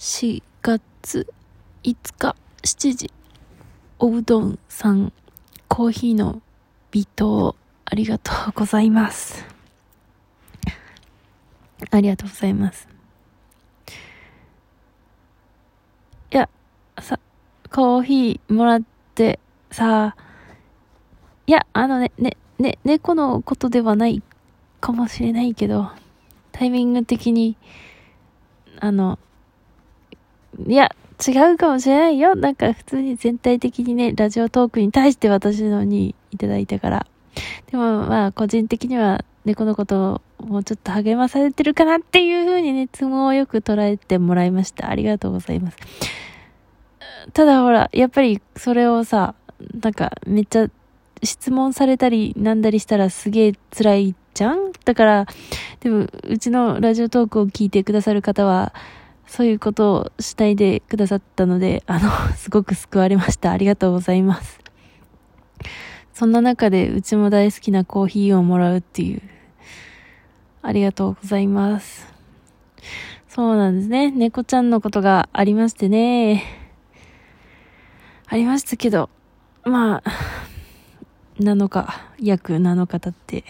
4月5日7時、おうどんさん、コーヒーの微糖、ありがとうございます。ありがとうございます。いや、さ、コーヒーもらってさ、いや、あのね、ね、ね、猫のことではないかもしれないけど、タイミング的に、あの、いや、違うかもしれないよ。なんか普通に全体的にね、ラジオトークに対して私のにいただいたから。でもまあ、個人的には猫のことをもうちょっと励まされてるかなっていう風にね、都合よく捉えてもらいました。ありがとうございます。ただほら、やっぱりそれをさ、なんかめっちゃ質問されたりなんだりしたらすげえ辛いじゃん？だから、でもうちのラジオトークを聞いてくださる方は、そういうことをしないでくださったので、あの、すごく救われました。ありがとうございます。そんな中で、うちも大好きなコーヒーをもらうっていう。ありがとうございます。そうなんですね。猫ちゃんのことがありましてね。ありましたけど、まあ、7日、約7日経って、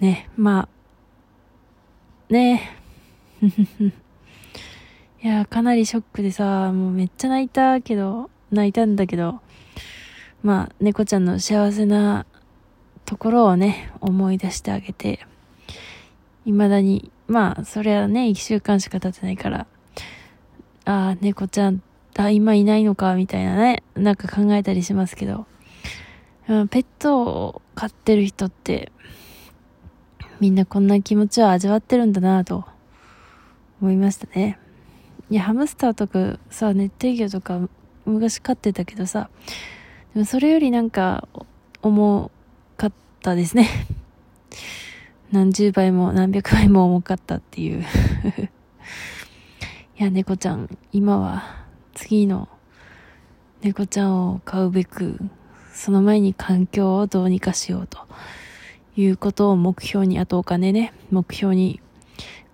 ね、まあ、ね、いや、かなりショックでさ、もうめっちゃ泣いたけど、泣いたんだけど、まあ、猫ちゃんの幸せなところをね、思い出してあげて、未だに、まあ、それはね、一週間しか経ってないから、ああ、猫ちゃん、あ、今いないのか、みたいなね、なんか考えたりしますけど、ペットを飼ってる人って、みんなこんな気持ちを味わってるんだなと思いましたね。いや、ハムスターとかさ、熱帯魚とか昔飼ってたけどさ、でもそれよりなんか重かったですね。何十倍も何百倍も重かったっていう いや、猫ちゃん、今は次の猫ちゃんを飼うべく、その前に環境をどうにかしようということを目標に、あとお金ね、目標に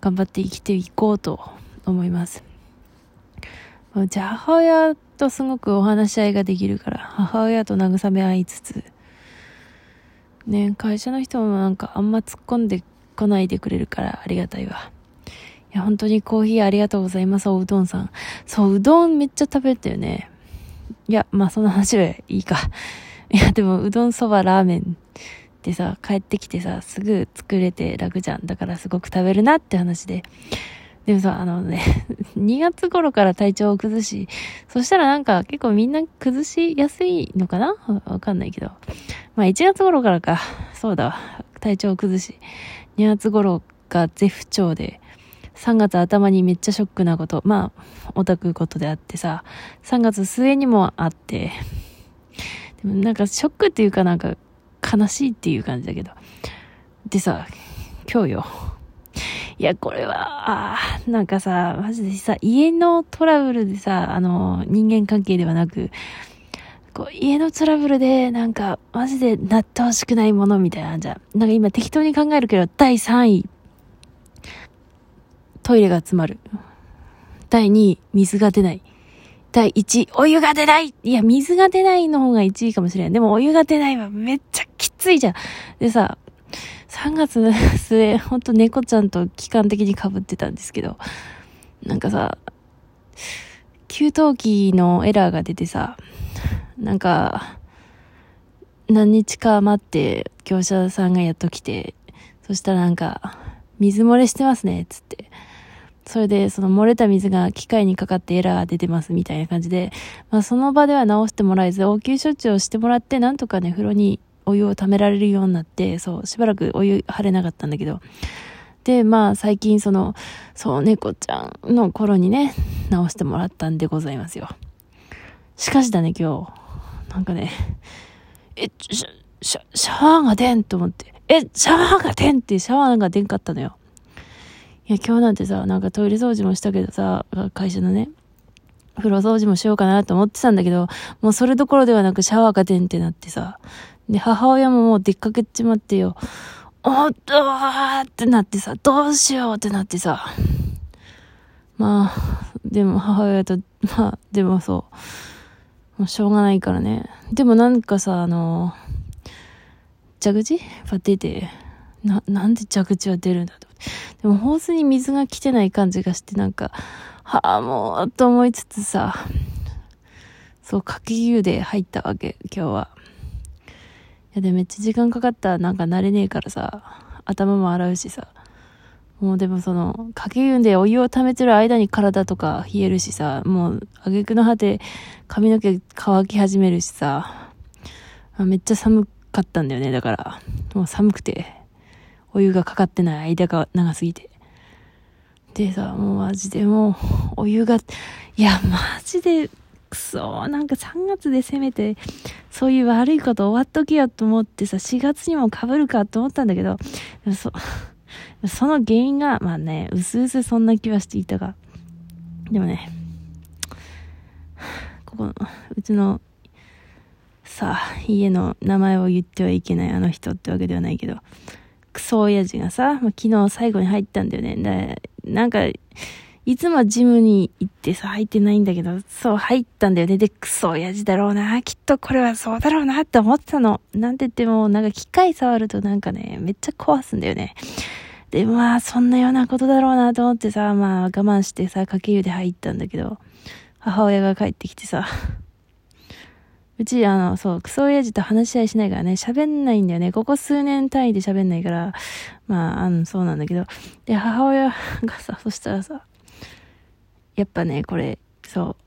頑張って生きていこうと思います。じゃあ母親とすごくお話し合いができるから、母親と慰め合いつつ、ね、会社の人もなんかあんま突っ込んでこないでくれるからありがたいわ。いや、本当にコーヒーありがとうございます、おうどんさん。そう、うどんめっちゃ食べたよね。いや、まあその話はいいか。いや、でもうどんそばラーメンでさ、帰ってきてさ、すぐ作れて楽じゃん。だからすごく食べるなって話で。でもさ、あのね、2月頃から体調を崩し、そしたらなんか結構みんな崩しやすいのかな？わかんないけど。まあ1月頃からか、そうだわ、体調を崩し、2月頃が絶不調で、3月頭にめっちゃショックなこと、まあ、オタクことであってさ、3月末にもあって、でもなんかショックっていうかなんか悲しいっていう感じだけど。でさ、今日よ。いや、これは、あなんかさ、マジでさ、家のトラブルでさ、あの、人間関係ではなく、こう、家のトラブルで、なんか、マジでなってほしくないものみたいなじゃん。なんか今適当に考えるけど、第3位、トイレが詰まる。第2位、水が出ない。第1位、お湯が出ないいや、水が出ないの方が1位かもしれん。でもお湯が出ないはめっちゃきついじゃん。でさ、3月の末、ほんと猫ちゃんと期間的に被ってたんですけど、なんかさ、給湯器のエラーが出てさ、なんか、何日か待って業者さんがやっと来て、そしたらなんか、水漏れしてますね、つって。それで、その漏れた水が機械にかかってエラーが出てますみたいな感じで、まあその場では直してもらえず、応急処置をしてもらって、なんとかね、風呂にお湯を溜められるようになって、そう、しばらくお湯張れなかったんだけど、で、まあ最近その、そう、猫ちゃんの頃にね、直してもらったんでございますよ。しかしだね、今日。なんかね、え、シャ、シャ、シャワーが出んと思って、え、シャワーが出んってシャワーが出んかったのよ。いや、今日なんてさ、なんかトイレ掃除もしたけどさ、会社のね、風呂掃除もしようかなと思ってたんだけど、もうそれどころではなくシャワーが出んってなってさ、で、母親ももう出っかけちまってよ、おっとーってなってさ、どうしようってなってさ、まあ、でも母親と、まあ、でもそう。もうしょうがないからね。でもなんかさ、あの、蛇口？が出て、な、なんで蛇口は出るんだと。でも、ホースに水が来てない感じがして、なんか、はあ、もう、と思いつつさ、そう、かけ湯で入ったわけ、今日は。いや、で、めっちゃ時間かかったなんか慣れねえからさ、頭も洗うしさ。もうでもその、かけ湯でお湯を溜めてる間に体とか冷えるしさ、もう、挙句の果て、髪の毛乾き始めるしさ、めっちゃ寒かったんだよね、だから。もう寒くて、お湯がかかってない間が長すぎて。でさ、もうマジでもう、お湯が、いや、マジで、くそなんか3月でせめて、そういう悪いこと終わっとけよと思ってさ、4月にも被るかと思ったんだけど、そ、その原因が、まあね、うすうすそんな気はしていたが、でもね、ここの、うちの、さあ、家の名前を言ってはいけないあの人ってわけではないけど、クソ親父がさ、まあ、昨日最後に入ったんだよね。で、なんか、いつもジムに行ってさ、入ってないんだけど、そう入ったんだよね。で、クソ親父だろうな。きっとこれはそうだろうなって思ってたの。なんて言っても、なんか機械触るとなんかね、めっちゃ壊すんだよね。で、まあ、そんなようなことだろうなと思ってさ、まあ、我慢してさ、かけ湯で入ったんだけど、母親が帰ってきてさ、うち、あの、そう、クソ親父と話し合いしないからね、喋んないんだよね。ここ数年単位で喋んないから、まあ、あの、そうなんだけど。で、母親がさ、そしたらさ、やっぱね、これ、そ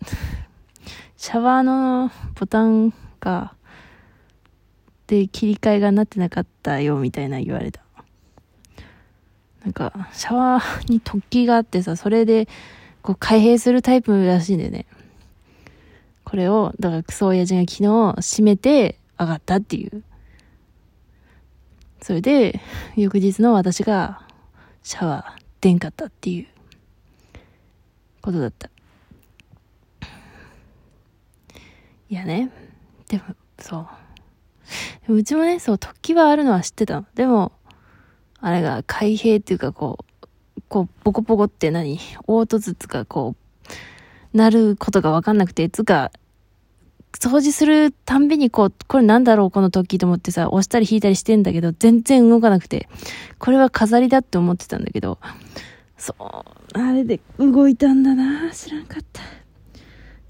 う、シャワーのボタンが、で、切り替えがなってなかったよ、みたいな言われた。なんか、シャワーに突起があってさ、それで、こう、開閉するタイプらしいんだよね。これを、だからクソ親父が昨日閉めて上がったっていう。それで、翌日の私がシャワー出んかったっていうことだった。いやね。でも、そう。うちもね、そう、突起はあるのは知ってたの。でも、あれが開閉っていうかこう、こう、ポコポコって何？凹凸つかこう、なることがわかんなくて、つか、掃除するたんびにこう、これなんだろうこの突起と思ってさ、押したり引いたりしてんだけど、全然動かなくて、これは飾りだって思ってたんだけど、そう、あれで動いたんだな知らんかった。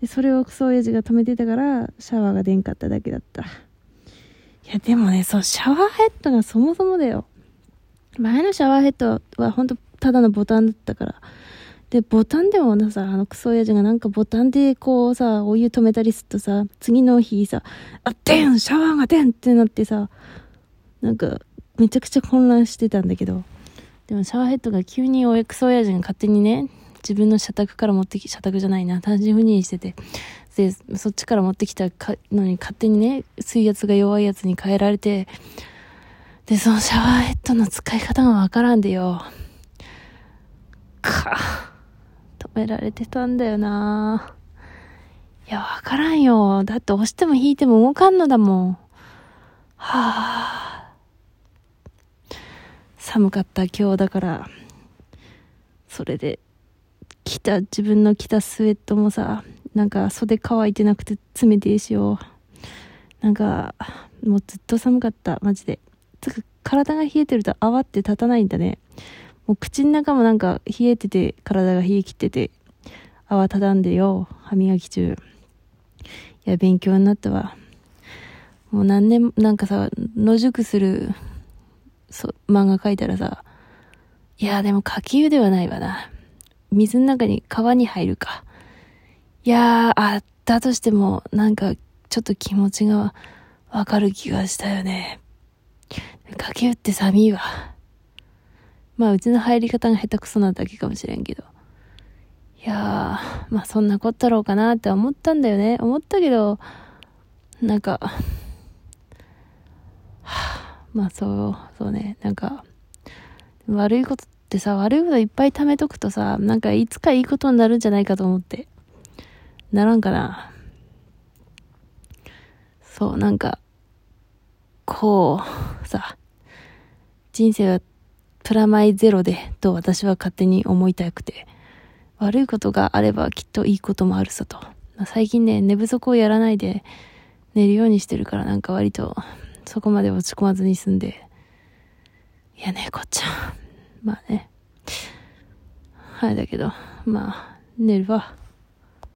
で、それをクソ親父が止めてたから、シャワーが出んかっただけだった。いや、でもね、そう、シャワーヘッドがそもそもだよ。前のシャワーヘッドはほんとただのボタンだったから、で、ボタンでもなさ、あのクソ親父がなんかボタンでこうさ、お湯止めたりするとさ、次の日さ、あ、でんシャワーがでんってなってさ、なんか、めちゃくちゃ混乱してたんだけど、でもシャワーヘッドが急におクソ親父が勝手にね、自分の社宅から持ってき、社宅じゃないな、単身赴任してて、で、そっちから持ってきたのに勝手にね、水圧が弱いやつに変えられて、で、そのシャワーヘッドの使い方がわからんでよ。か。められてたんだよないや、わからんよ。だって押しても引いても動かんのだもん。はあ。寒かった今日だから。それで、着た、自分の着たスウェットもさ、なんか袖乾いてなくて冷てえしよ。なんか、もうずっと寒かった、マジで。つか、体が冷えてると泡って立たないんだね。もう口の中もなんか冷えてて、体が冷え切ってて、泡ただんでよ、歯磨き中。いや、勉強になったわ。もう何年、なんかさ、野宿する、そ、漫画書いたらさ、いや、でも下級ではないわな。水の中に川に入るか。いやー、あったとしても、なんか、ちょっと気持ちがわかる気がしたよね。下級って寒いわ。まあ、うちの入り方が下手くそなだけかもしれんけど。いやー、まあそんなこったろうかなって思ったんだよね。思ったけど、なんか、は あ、まあそう、そうね、なんか、悪いことってさ、悪いこといっぱい貯めとくとさ、なんかいつかいいことになるんじゃないかと思って。ならんかな。そう、なんか、こう、さ、人生はプラマイゼロでと私は勝手に思いたくて、悪いことがあればきっといいこともあるさと。まあ、最近ね、寝不足をやらないで寝るようにしてるからなんか割とそこまで落ち込まずに済んで。いやね、こっちゃん。まあね。はい、だけど、まあ、寝るわ。